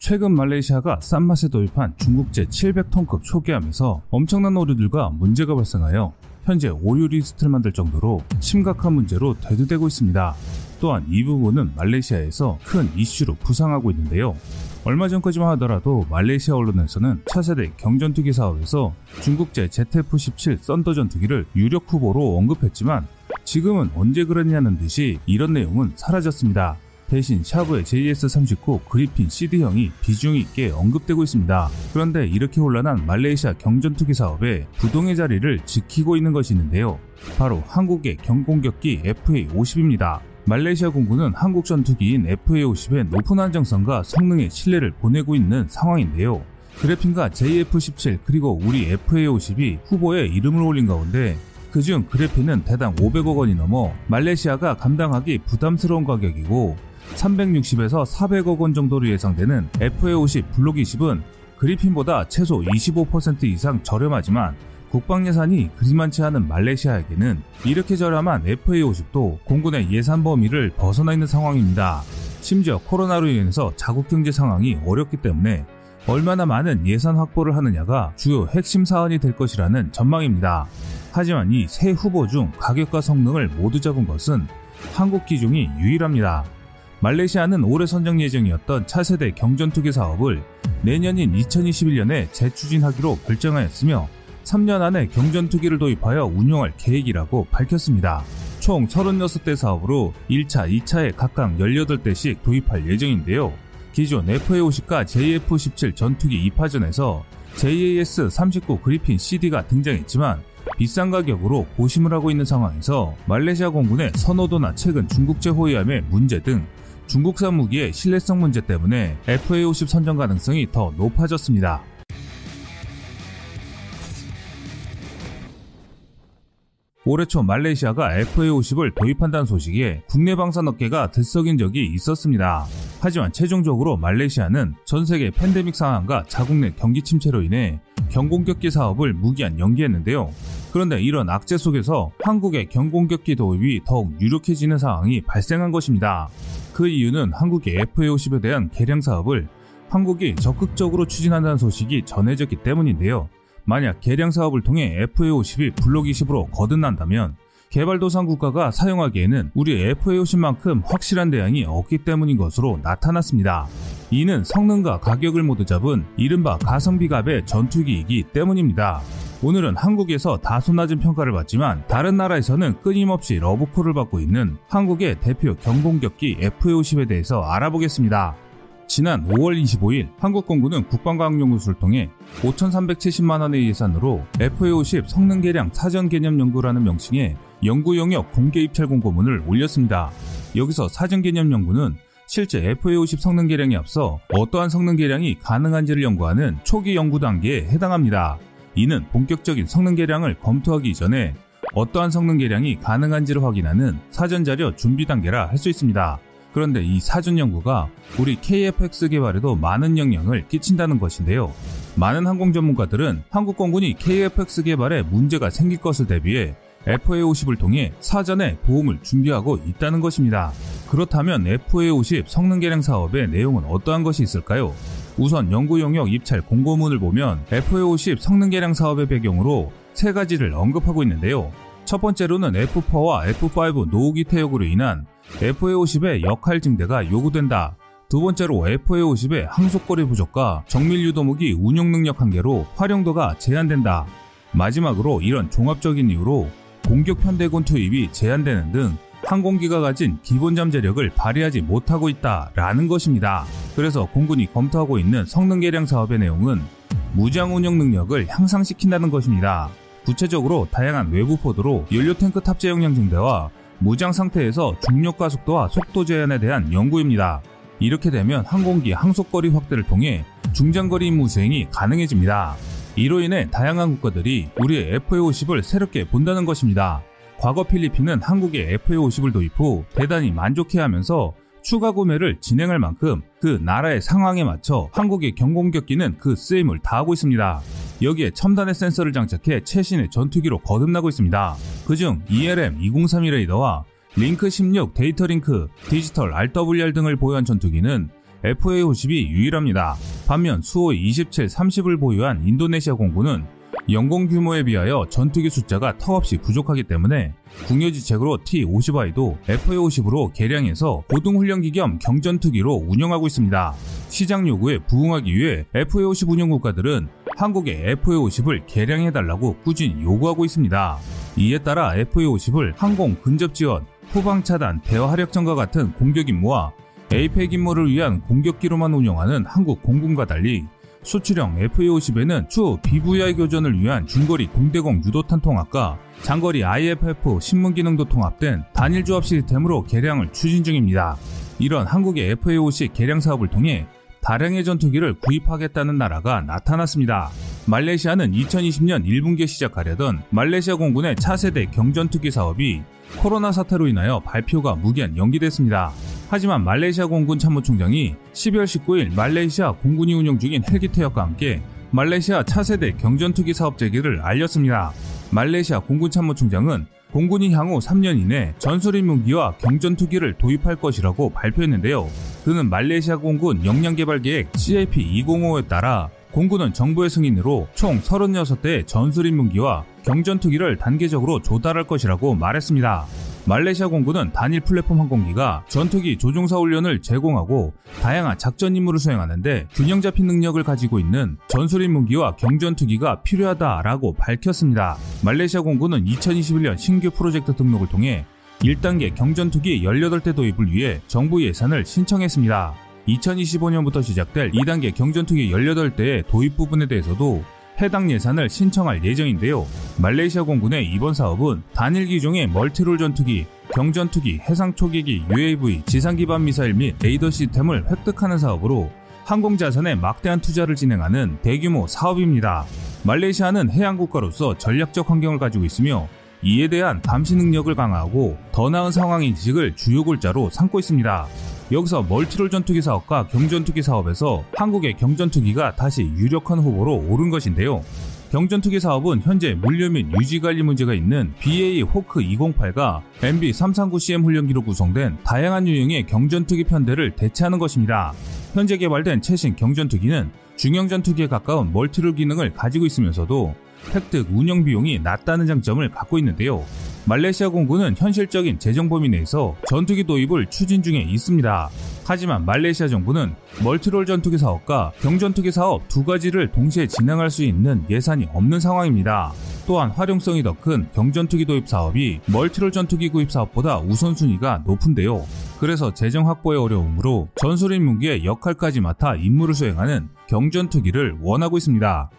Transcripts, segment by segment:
최근 말레이시아가 싼 맛에 도입한 중국제 700톤급 초계함에서 엄청난 오류들과 문제가 발생하여 현재 오류 리스트를 만들 정도로 심각한 문제로 대두되고 있습니다. 또한 이 부분은 말레이시아에서 큰 이슈로 부상하고 있는데요. 얼마 전까지만 하더라도 말레이시아 언론에서는 차세대 경전투기 사업에서 중국제 JF-17 썬더 전투기를 유력 후보로 언급했지만 지금은 언제 그랬냐는 듯이 이런 내용은 사라졌습니다. 대신 샤브의 JS-39 그리핀 CD형이 비중 있게 언급되고 있습니다. 그런데 이렇게 혼란한 말레이시아 경전투기 사업에 부동의 자리를 지키고 있는 것이 있는데요. 바로 한국의 경공격기 FA-50입니다. 말레이시아 공군은 한국 전투기인 FA-50의 높은 안정성과 성능의 신뢰를 보내고 있는 상황인데요. 그래핀과 JF-17 그리고 우리 FA-50이 후보에 이름을 올린 가운데 그중 그래핀은 대당 500억 원이 넘어 말레이시아가 감당하기 부담스러운 가격이고 360에서 400억 원 정도로 예상되는 FA-50 블록 20은 그리핀보다 최소 25% 이상 저렴하지만 국방 예산이 그리 많지 않은 말레이시아에게는 이렇게 저렴한 FA-50도 공군의 예산 범위를 벗어나 있는 상황입니다. 심지어 코로나로 인해서 자국 경제 상황이 어렵기 때문에 얼마나 많은 예산 확보를 하느냐가 주요 핵심 사안이 될 것이라는 전망입니다. 하지만 이 세 후보 중 가격과 성능을 모두 잡은 것은 한국 기종이 유일합니다. 말레이시아는 올해 선정 예정이었던 차세대 경전투기 사업을 내년인 2021년에 재추진하기로 결정하였으며 3년 안에 경전투기를 도입하여 운용할 계획이라고 밝혔습니다. 총 36대 사업으로 1차, 2차에 각각 18대씩 도입할 예정인데요. 기존 FA-50과 JF-17 전투기 2파전에서 JAS-39 그리핀 CD가 등장했지만 비싼 가격으로 고심을 하고 있는 상황에서 말레이시아 공군의 선호도나 최근 중국제 호위함의 문제 등 중국산 무기의 신뢰성 문제 때문에 FA-50 선정 가능성이 더 높아졌습니다. 올해 초 말레이시아가 FA-50을 도입한다는 소식에 국내 방산업계가 들썩인 적이 있었습니다. 하지만 최종적으로 말레이시아는 전 세계 팬데믹 상황과 자국 내 경기 침체로 인해 경공격기 사업을 무기한 연기했는데요. 그런데 이런 악재 속에서 한국의 경공격기 도입이 더욱 유력해지는 상황이 발생한 것입니다. 그 이유는 한국의 FA-50에 대한 개량 사업을 한국이 적극적으로 추진한다는 소식이 전해졌기 때문인데요. 만약 개량 사업을 통해 FA-50이 블록 20으로 거듭난다면 개발도상 국가가 사용하기에는 우리 FA-50만큼 확실한 대안이 없기 때문인 것으로 나타났습니다. 이는 성능과 가격을 모두 잡은 이른바 가성비 값의 전투기이기 때문입니다. 오늘은 한국에서 다소 낮은 평가를 받지만 다른 나라에서는 끊임없이 러브콜을 받고 있는 한국의 대표 경공격기 FA-50에 대해서 알아보겠습니다. 지난 5월 25일 한국 공군은 국방과학연구소를 통해 5,370만 원의 예산으로 FA-50 성능 개량 사전 개념 연구라는 명칭의 연구 영역 공개 입찰 공고문을 올렸습니다. 여기서 사전 개념 연구는 실제 FA-50 성능 개량에 앞서 어떠한 성능 개량이 가능한지를 연구하는 초기 연구 단계에 해당합니다. 이는 본격적인 성능 개량을 검토하기 이전에 어떠한 성능 개량이 가능한지를 확인하는 사전 자료 준비 단계라 할 수 있습니다. 그런데 이 사전 연구가 우리 KFX 개발에도 많은 영향을 끼친다는 것인데요. 많은 항공 전문가들은 한국 공군이 KFX 개발에 문제가 생길 것을 대비해 FA-50을 통해 사전에 보험을 준비하고 있다는 것입니다. 그렇다면 FA-50 성능 개량 사업의 내용은 어떠한 것이 있을까요? 우선 연구 용역 입찰 공고문을 보면 FA-50 성능 개량 사업의 배경으로 세 가지를 언급하고 있는데요. 첫 번째로는 F4와 F5 노후기 퇴역으로 인한 FA-50의 역할 증대가 요구된다. 두 번째로 FA-50의 항속거리 부족과 정밀 유도무기 운용 능력 한계로 활용도가 제한된다. 마지막으로 이런 종합적인 이유로 공격 편대군 투입이 제한되는 등 항공기가 가진 기본 잠재력을 발휘하지 못하고 있다라는 것입니다. 그래서 공군이 검토하고 있는 성능 개량 사업의 내용은 무장 운영 능력을 향상시킨다는 것입니다. 구체적으로 다양한 외부 포드로 연료 탱크 탑재 역량 증대와 무장 상태에서 중력 가속도와 속도 제한에 대한 연구입니다. 이렇게 되면 항공기 항속거리 확대를 통해 중장거리 임무 수행이 가능해집니다. 이로 인해 다양한 국가들이 우리의 FA-50을 새롭게 본다는 것입니다. 과거 필리핀은 한국의 FA-50을 도입 후 대단히 만족해하면서 추가 구매를 진행할 만큼 그 나라의 상황에 맞춰 한국의 경공격기는 그 쓰임을 다하고 있습니다. 여기에 첨단의 센서를 장착해 최신의 전투기로 거듭나고 있습니다. 그중 ELM 203 레이더와 링크 16 data link, 디지털 RWR 등을 보유한 전투기는 FA-50이 유일합니다. 반면 수호 27, 30을 보유한 인도네시아 공군은 영공 규모에 비하여 전투기 숫자가 턱없이 부족하기 때문에 궁여지책으로 T-50I도 FA-50으로 개량해서 고등훈련기 겸 경전투기로 운영하고 있습니다. 시장 요구에 부응하기 위해 FA-50 운영 국가들은 한국의 FA-50을 개량해달라고 꾸준히 요구하고 있습니다. 이에 따라 FA-50을 항공 근접 지원, 후방 차단, 대화 하력전과 같은 공격 임무와 에이펙 임무를 위한 공격기로만 운영하는 한국 공군과 달리 수출형 FA-50에는 추후 BVI 교전을 위한 중거리 공대공 유도탄 통합과 장거리 IFF 신문 기능도 통합된 단일 조합 시스템으로 개량을 추진 중입니다. 이런 한국의 FA-50 개량 사업을 통해 다량의 전투기를 구입하겠다는 나라가 나타났습니다. 말레이시아는 2020년 1분기에 시작하려던 말레이시아 공군의 차세대 경전투기 사업이 코로나 사태로 인하여 발표가 무기한 연기됐습니다. 하지만 말레이시아 공군 참모총장이 12월 19일 말레이시아 공군이 운영 중인 헬기 퇴역과 함께 말레이시아 차세대 경전투기 사업 재개를 알렸습니다. 말레이시아 공군 참모총장은 공군이 향후 3년 이내 전술인 무기와 경전투기를 도입할 것이라고 발표했는데요. 그는 말레이시아 공군 역량개발 계획 CAP205에 따라 공군은 정부의 승인으로 총 36대의 전술인 무기와 경전투기를 단계적으로 조달할 것이라고 말했습니다. 말레이시아 공군은 단일 플랫폼 항공기가 전투기 조종사 훈련을 제공하고 다양한 작전 임무를 수행하는데 균형 잡힌 능력을 가지고 있는 전술인 무기와 경전투기가 필요하다라고 밝혔습니다. 말레이시아 공군은 2021년 신규 프로젝트 등록을 통해 1단계 경전투기 18대 도입을 위해 정부 예산을 신청했습니다. 2025년부터 시작될 2단계 경전투기 18대의 도입 부분에 대해서도 해당 예산을 신청할 예정인데요. 말레이시아 공군의 이번 사업은 단일 기종의 멀티롤 전투기, 경전투기, 해상 초계기, UAV, 지상 기반 미사일 및 레이더 시스템을 획득하는 사업으로 항공 자산에 막대한 투자를 진행하는 대규모 사업입니다. 말레이시아는 해양 국가로서 전략적 환경을 가지고 있으며 이에 대한 감시 능력을 강화하고 더 나은 상황 인식을 주요 골자로 삼고 있습니다. 여기서 멀티롤 전투기 사업과 경전투기 사업에서 한국의 경전투기가 다시 유력한 후보로 오른 것인데요. 경전투기 사업은 현재 물류 및 유지 관리 문제가 있는 BA 호크 208과 MB 339CM 훈련기로 구성된 다양한 유형의 경전투기 편대를 대체하는 것입니다. 현재 개발된 최신 경전투기는 중형 전투기에 가까운 멀티롤 기능을 가지고 있으면서도 획득 운영 비용이 낮다는 장점을 갖고 있는데요. 말레이시아 공군은 현실적인 재정 범위 내에서 전투기 도입을 추진 중에 있습니다. 하지만 말레이시아 정부는 멀티롤 전투기 사업과 경전투기 사업 두 가지를 동시에 진행할 수 있는 예산이 없는 상황입니다. 또한 활용성이 더 큰 경전투기 도입 사업이 멀티롤 전투기 구입 사업보다 우선순위가 높은데요. 그래서 재정 확보의 어려움으로 전술인 무기의 역할까지 맡아 임무를 수행하는 경전투기를 원하고 있습니다.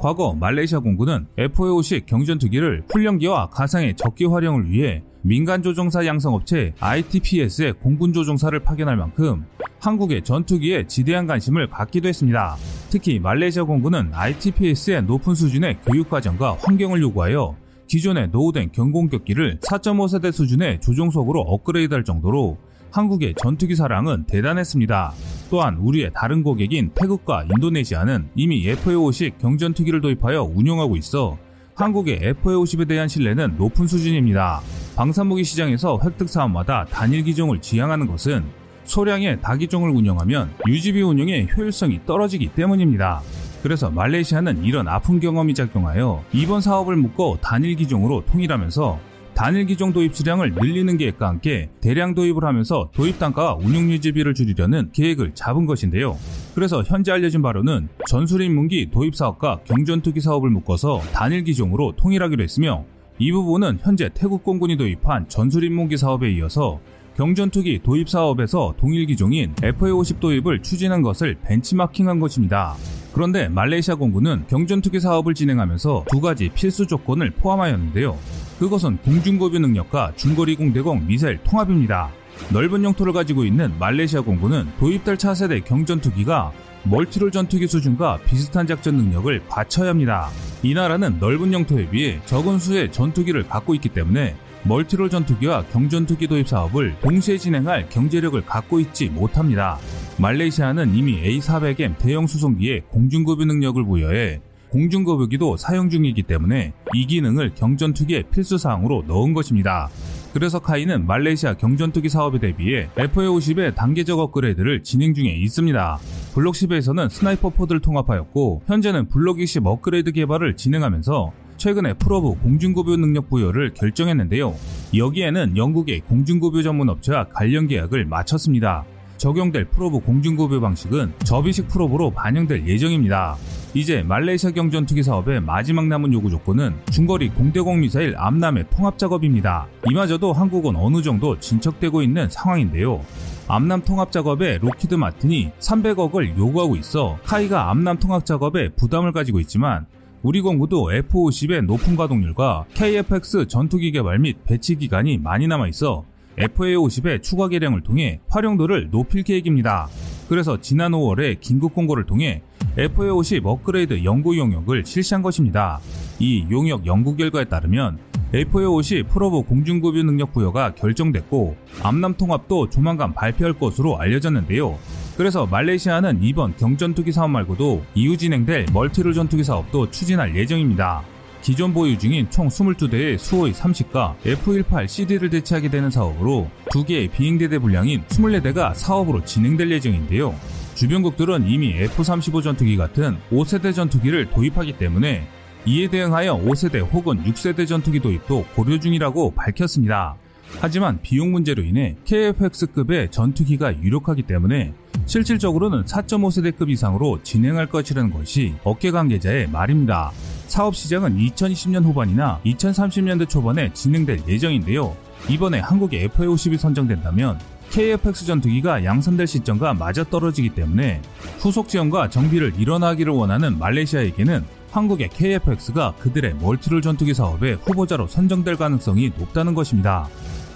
과거 말레이시아 공군은 FA-50 경전투기를 훈련기와 가상의 적기 활용을 위해 민간 조종사 양성업체 ITPS의 공군 조종사를 파견할 만큼 한국의 전투기에 지대한 관심을 갖기도 했습니다. 특히 말레이시아 공군은 ITPS의 높은 수준의 교육과정과 환경을 요구하여 기존에 노후된 경공격기를 4.5세대 수준의 조종석으로 업그레이드할 정도로 한국의 전투기 사랑은 대단했습니다. 또한 우리의 다른 고객인 태국과 인도네시아는 이미 FA-50 경전투기를 도입하여 운용하고 있어 한국의 FA-50에 대한 신뢰는 높은 수준입니다. 방산무기 시장에서 획득 사업마다 단일 기종을 지향하는 것은 소량의 다기종을 운영하면 유지비 운용의 효율성이 떨어지기 때문입니다. 그래서 말레이시아는 이런 아픈 경험이 작용하여 이번 사업을 묶어 단일 기종으로 통일하면서 단일 기종 도입 수량을 늘리는 계획과 함께 대량 도입을 하면서 도입 단가와 운용 유지비를 줄이려는 계획을 잡은 것인데요. 그래서 현재 알려진 바로는 전술 인 문기 도입 사업과 경전투기 사업을 묶어서 단일 기종으로 통일하기로 했으며 이 부분은 현재 태국 공군이 도입한 전술 인 문기 사업에 이어서 경전투기 도입 사업에서 동일 기종인 FA-50 도입을 추진한 것을 벤치마킹한 것입니다. 그런데 말레이시아 공군은 경전투기 사업을 진행하면서 두 가지 필수 조건을 포함하였는데요. 그것은 공중거뷰 능력과 중거리 공대공 미사일 통합입니다. 넓은 영토를 가지고 있는 말레이시아 공군은 도입될 차세대 경전투기가 멀티롤 전투기 수준과 비슷한 작전 능력을 갖춰야 합니다. 이 나라는 넓은 영토에 비해 적은 수의 전투기를 갖고 있기 때문에 멀티롤 전투기와 경전투기 도입 사업을 동시에 진행할 경제력을 갖고 있지 못합니다. 말레이시아는 이미 A400M 대형 수송기에 공중급유 능력을 부여해 공중급유기도 사용 중이기 때문에 이 기능을 경전투기의 필수사항으로 넣은 것입니다. 그래서 KAI는 말레이시아 경전투기 사업에 대비해 FA50의 단계적 업그레이드를 진행 중에 있습니다. 블록 10에서는 Sniper pod를 통합하였고 현재는 블록 20 업그레이드 개발을 진행하면서 최근에 probe 공중급유 능력 부여를 결정했는데요. 여기에는 영국의 공중급유 전문 업체와 관련 계약을 마쳤습니다. 적용될 probe 공중급유 방식은 접이식 probe로 반영될 예정입니다. 이제 말레이시아 경전투기 사업의 마지막 남은 요구 조건은 중거리 공대공 미사일 AMRAAM의 통합 작업입니다. 이마저도 한국은 어느 정도 진척되고 있는 상황인데요. AMRAAM 통합 작업에 록히드 마틴이 300억을 요구하고 있어 KAI가 AMRAAM 통합 작업에 부담을 가지고 있지만 우리 공군도 F-50의 높은 가동률과 KF-X 전투기 개발 및 배치 기간이 많이 남아 있어 FA-50의 추가 개량을 통해 활용도를 높일 계획입니다. 그래서 지난 5월에 긴급 공고를 통해 FA-50 업그레이드 연구 용역을 실시한 것입니다. 이 용역 연구 결과에 따르면 FA-50 프로브 공중급유 능력 부여가 결정됐고 암남 통합도 조만간 발표할 것으로 알려졌는데요. 그래서 말레이시아는 이번 경전투기 사업 말고도 이후 진행될 멀티롤 전투기 사업도 추진할 예정입니다. 기존 보유 중인 총 22대의 수호의 30과 F-18CD를 대체하게 되는 사업으로 2개의 비행대대 분량인 24대가 사업으로 진행될 예정인데요. 주변국들은 이미 F-35 전투기 같은 5세대 전투기를 도입하기 때문에 이에 대응하여 5세대 혹은 6세대 전투기 도입도 고려 중이라고 밝혔습니다. 하지만 비용 문제로 인해 KF-X급의 전투기가 유력하기 때문에 실질적으로는 4.5세대급 이상으로 진행할 것이라는 것이 업계 관계자의 말입니다. 사업 시장은 2020년 후반이나 2030년대 초반에 진행될 예정인데요. 이번에 한국의 FA50이 선정된다면 KF-X 전투기가 양산될 시점과 맞아떨어지기 때문에 후속 지원과 정비를 일어나기를 원하는 말레이시아에게는 한국의 KF-X가 그들의 멀티롤 전투기 사업의 후보자로 선정될 가능성이 높다는 것입니다.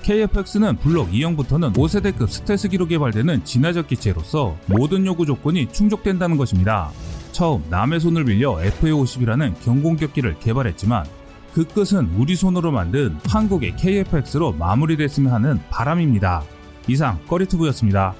KF-X는 블록 2형부터는 5세대급 스텔스기로 개발되는 진화적 기체로서 모든 요구 조건이 충족된다는 것입니다. 처음 남의 손을 빌려 FA50이라는 경공격기를 개발했지만 그 끝은 우리 손으로 만든 한국의 KF-X로 마무리됐으면 하는 바람입니다. 이상 꺼리투브였습니다.